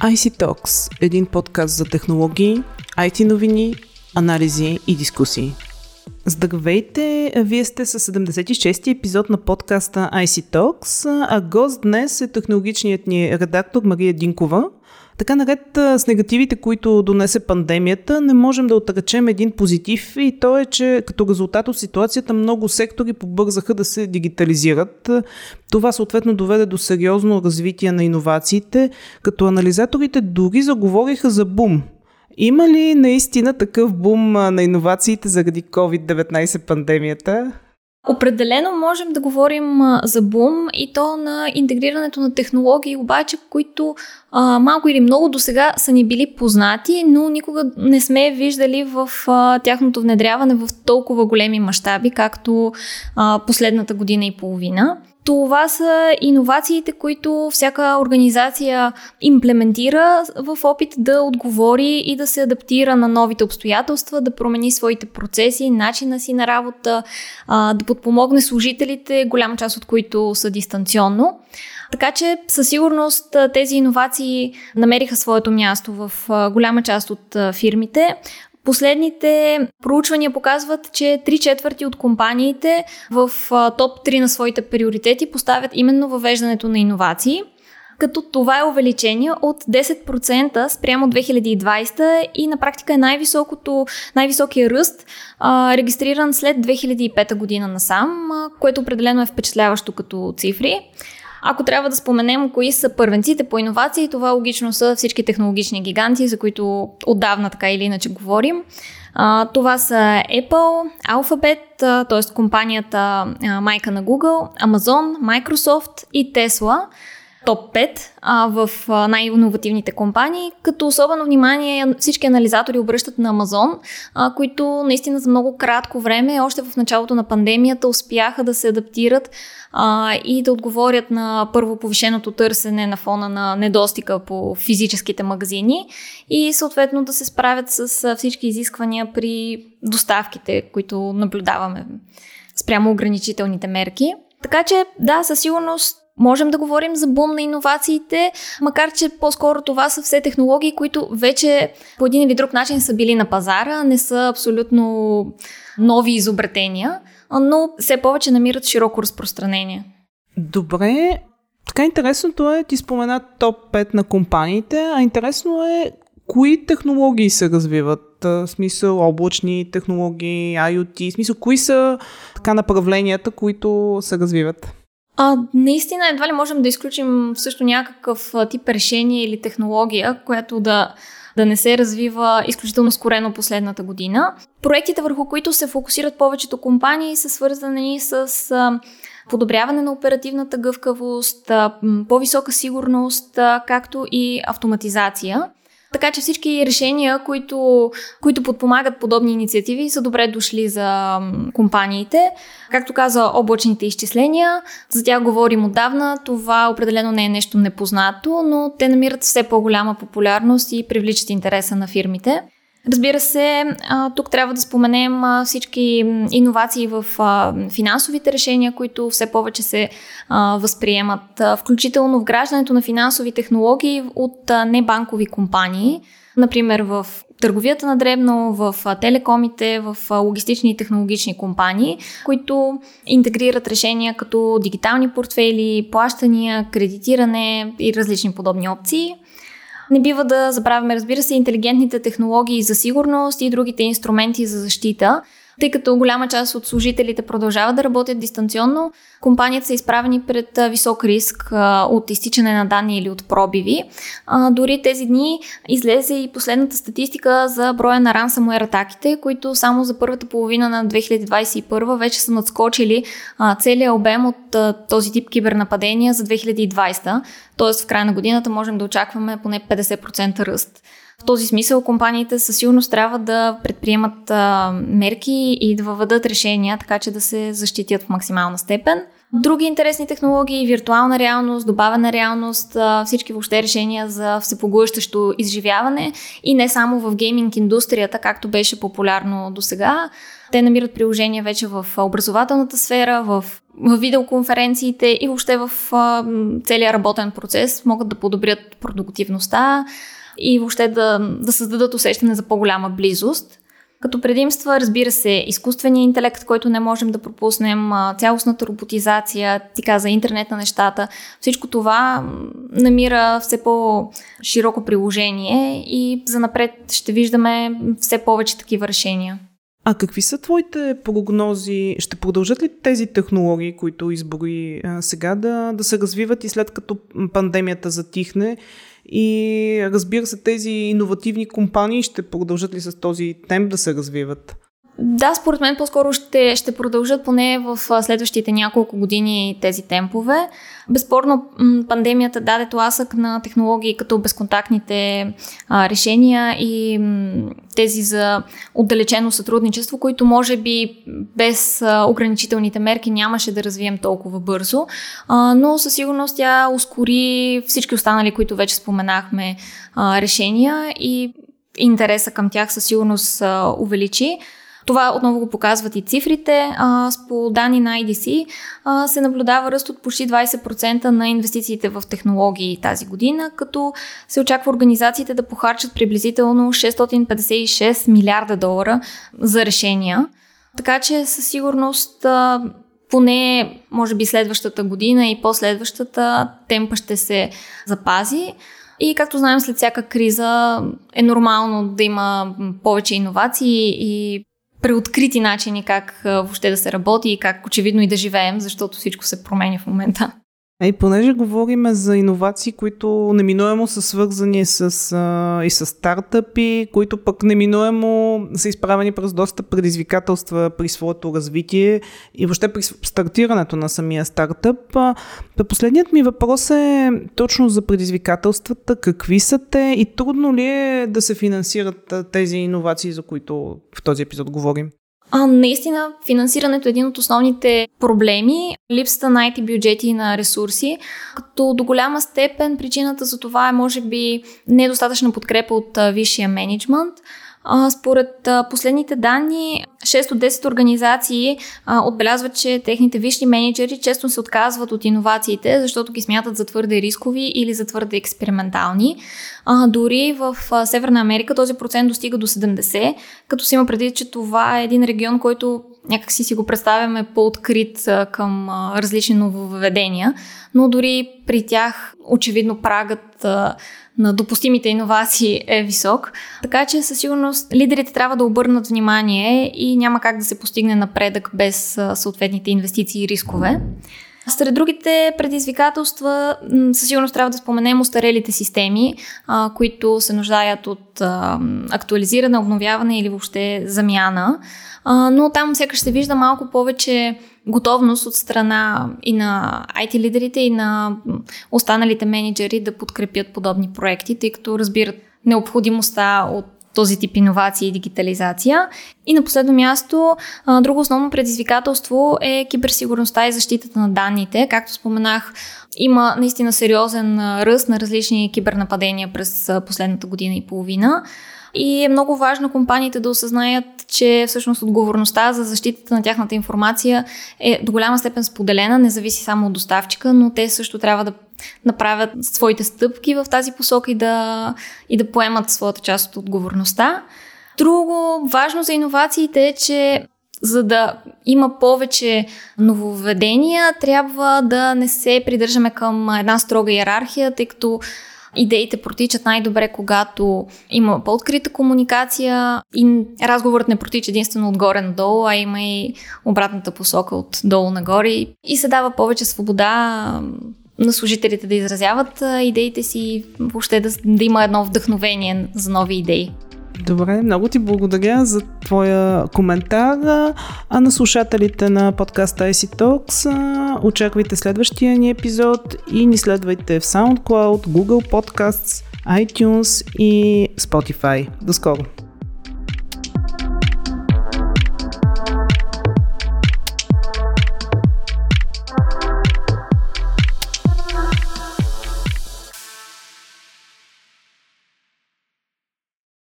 IC Talks – един подкаст за технологии, IT новини, анализи и дискусии. Здравейте! Вие сте с 76-ти епизод на подкаста IC Talks, а гост днес е технологичният ни редактор Мария Динкова – така наред с негативите, които донесе пандемията, не можем да отречем един позитив и то е, че като резултат от ситуацията много сектори побързаха да се дигитализират. Това съответно доведе до сериозно развитие на иновациите, като анализаторите дори заговориха за бум. Има ли наистина такъв бум на иновациите заради COVID-19 пандемията? Определено можем да говорим за бум и то на интегрирането на технологии, обаче, които а, малко или много до сега са ни били познати, но никога не сме виждали в а, тяхното внедряване в толкова големи мащаби, както а, последната година и половина. Това са иновациите, които всяка организация имплементира в опит да отговори и да се адаптира на новите обстоятелства, да промени своите процеси, начина си на работа, да подпомогне служителите, голяма част от които са дистанционно. Така че със сигурност тези иновации намериха своето място в голяма част от фирмите. Последните проучвания показват, че 3 четвърти от компаниите в топ 3 на своите приоритети поставят именно въвеждането на иновации като това е увеличение от 10% спрямо 2020 и на практика е най-високото, най-високия ръст, регистриран след 2005 година насам, което определено е впечатляващо като цифри. Ако трябва да споменем кои са първенците по иновации, това логично са всички технологични гиганти, за които отдавна така или иначе говорим. Това са Apple, Alphabet, т.е. компанията майка на Google, Amazon, Microsoft и Tesla топ 5 а, в най-инновативните компании, като особено внимание всички анализатори обръщат на Амазон, а, които наистина за много кратко време, още в началото на пандемията, успяха да се адаптират а, и да отговорят на първо повишеното търсене на фона на недостига по физическите магазини и съответно да се справят с всички изисквания при доставките, които наблюдаваме спрямо ограничителните мерки. Така че, да, със сигурност Можем да говорим за бум на иновациите, макар че по-скоро това са все технологии, които вече по един или друг начин са били на пазара, не са абсолютно нови изобретения, но все повече намират широко разпространение. Добре, така интересното е, ти спомена топ 5 на компаниите, а интересно е кои технологии се развиват? В смисъл облачни технологии, IoT, в смисъл кои са така направленията, които се развиват? А, наистина, едва ли можем да изключим също някакъв тип решение или технология, която да, да не се развива изключително скорено последната година. Проектите, върху които се фокусират повечето компании, са свързани с а, подобряване на оперативната гъвкавост, а, по-висока сигурност, а, както и автоматизация. Така че всички решения, които, които подпомагат подобни инициативи, са добре дошли за компаниите. Както каза, облачните изчисления, за тях говорим отдавна. Това определено не е нещо непознато, но те намират все по-голяма популярност и привличат интереса на фирмите. Разбира се, тук трябва да споменем всички иновации в финансовите решения, които все повече се възприемат, включително вграждането на финансови технологии от небанкови компании, например в търговията на дребно, в телекомите, в логистични и технологични компании, които интегрират решения като дигитални портфели, плащания, кредитиране и различни подобни опции. Не бива да забравяме, разбира се, интелигентните технологии за сигурност и другите инструменти за защита, тъй като голяма част от служителите продължават да работят дистанционно, компанията са изправени пред висок риск от изтичане на данни или от пробиви. Дори тези дни излезе и последната статистика за броя на ransomware атаките, които само за първата половина на 2021 вече са надскочили целият обем от този тип кибернападения за 2020. Тоест в края на годината можем да очакваме поне 50% ръст. В този смисъл компаниите със сигурност трябва да предприемат а, мерки и да въведат решения, така че да се защитят в максимална степен. Други интересни технологии, виртуална реалност, добавена реалност, всички въобще решения за всепоглъщащо изживяване и не само в гейминг индустрията, както беше популярно до сега. Те намират приложения вече в образователната сфера, в в видеоконференциите и въобще в а, целия работен процес могат да подобрят продуктивността и въобще да, да създадат усещане за по-голяма близост. Като предимства, разбира се, изкуственият интелект, който не можем да пропуснем, цялостната роботизация, ти каза интернет на нещата, всичко това намира все по-широко приложение и за напред ще виждаме все повече такива решения. А какви са твоите прогнози? Ще продължат ли тези технологии, които избори сега да, да се развиват и след като пандемията затихне? И разбира се, тези иновативни компании ще продължат ли с този темп да се развиват? Да, според мен по-скоро ще, ще продължат поне в следващите няколко години тези темпове. Безспорно, пандемията даде тласък на технологии като безконтактните а, решения и м, тези за отдалечено сътрудничество, които може би без а, ограничителните мерки нямаше да развием толкова бързо, а, но със сигурност тя ускори всички останали, които вече споменахме, а, решения и интереса към тях със сигурност а, увеличи. Това отново го показват и цифрите. А, по данни на IDC се наблюдава ръст от почти 20% на инвестициите в технологии тази година, като се очаква организациите да похарчат приблизително 656 милиарда долара за решения. Така че със сигурност поне, може би, следващата година и последващата темпа ще се запази. И както знаем, след всяка криза е нормално да има повече иновации и преоткрити начини как въобще да се работи и как очевидно и да живеем, защото всичко се променя в момента. И понеже говорим за иновации, които неминуемо са свързани с, а, и с стартъпи, които пък неминуемо са изправени през доста предизвикателства при своето развитие и въобще при стартирането на самия стартъп. А, последният ми въпрос е точно за предизвикателствата. Какви са те и трудно ли е да се финансират тези иновации, за които в този епизод говорим? А, наистина, финансирането е един от основните проблеми. Липсата на IT бюджети и на ресурси, като до голяма степен причината за това е може би недостатъчна подкрепа от висшия менеджмент. Според последните данни, 6 от 10 организации отбелязват, че техните висши менеджери често се отказват от иновациите, защото ги смятат за твърде рискови или за твърде експериментални. Дори в Северна Америка този процент достига до 70, като се има преди, че това е един регион, който някак си го представяме по-открит към различни нововведения, но дори при тях очевидно прагът на допустимите иновации е висок. Така че със сигурност лидерите трябва да обърнат внимание и няма как да се постигне напредък без съответните инвестиции и рискове. Сред другите предизвикателства, със сигурност трябва да споменем устарелите системи, а, които се нуждаят от а, актуализиране, обновяване или въобще замяна. А, но там сякаш се вижда малко повече готовност от страна и на IT лидерите и на останалите менеджери да подкрепят подобни проекти, тъй като разбират необходимостта от този тип иновации и дигитализация. И на последно място, друго основно предизвикателство е киберсигурността и защитата на данните. Както споменах, има наистина сериозен ръст на различни кибернападения през последната година и половина. И е много важно компаниите да осъзнаят, че всъщност отговорността за защитата на тяхната информация е до голяма степен споделена, не зависи само от доставчика, но те също трябва да направят своите стъпки в тази посока и да, и да поемат своята част от отговорността. Друго важно за иновациите е, че за да има повече нововведения, трябва да не се придържаме към една строга иерархия, тъй като Идеите протичат най-добре, когато има по-открита комуникация и разговорът не протича единствено отгоре надолу, а има и обратната посока от долу нагоре и се дава повече свобода на служителите да изразяват идеите си въобще да, да има едно вдъхновение за нови идеи. Добре, много ти благодаря за твоя коментар. А на слушателите на подкаста IC Talks очаквайте следващия ни епизод и ни следвайте в SoundCloud, Google Podcasts, iTunes и Spotify. До скоро!